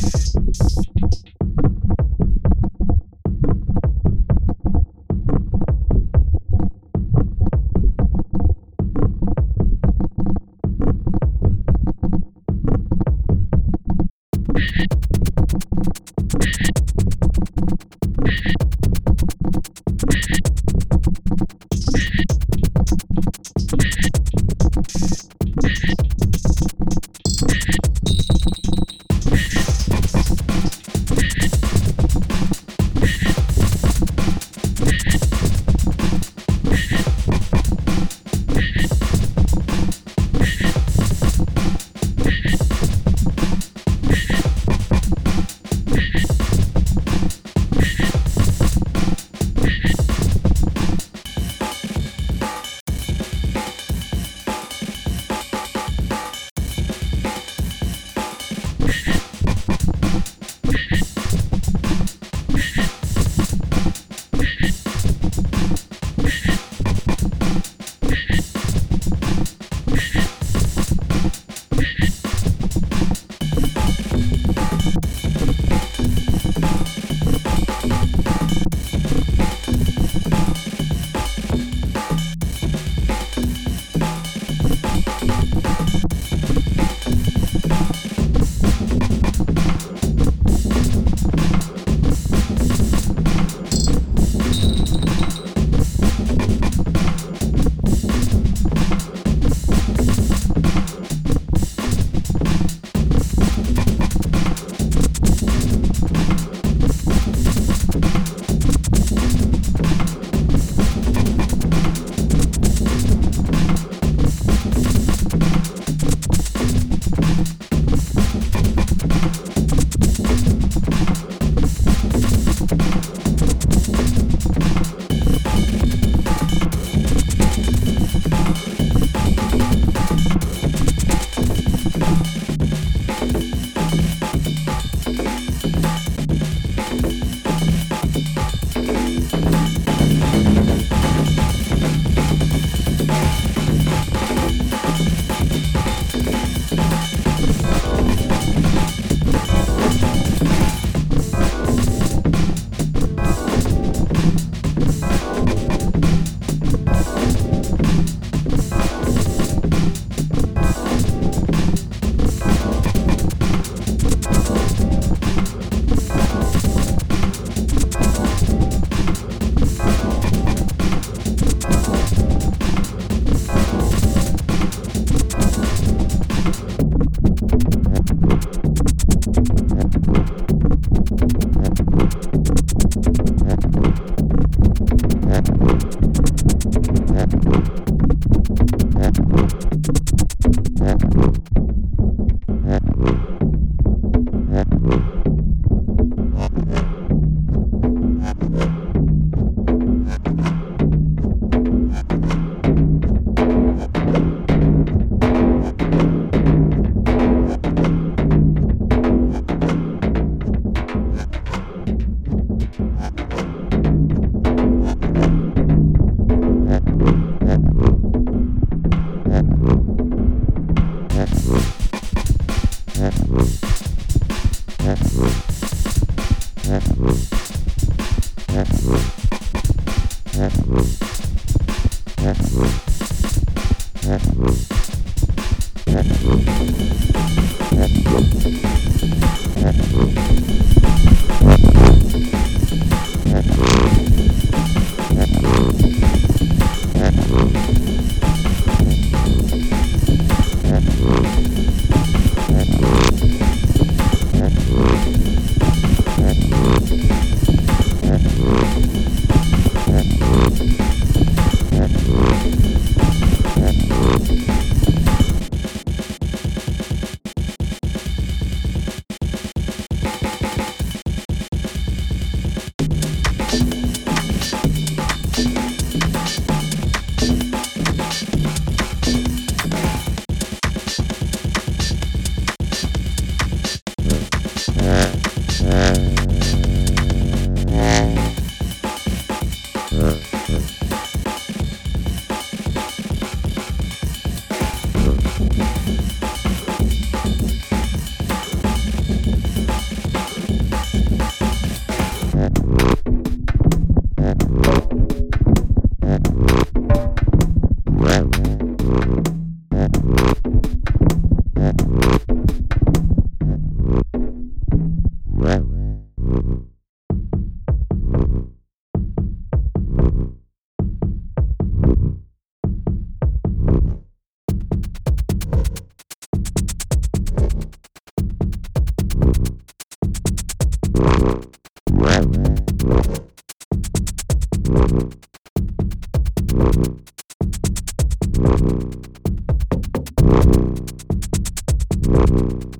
Thanks. Thank you. Mm-hmm. Thank you. Mm-hmm.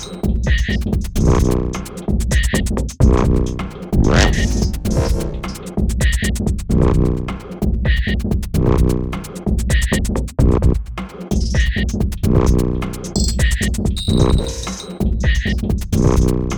Mm-hmm.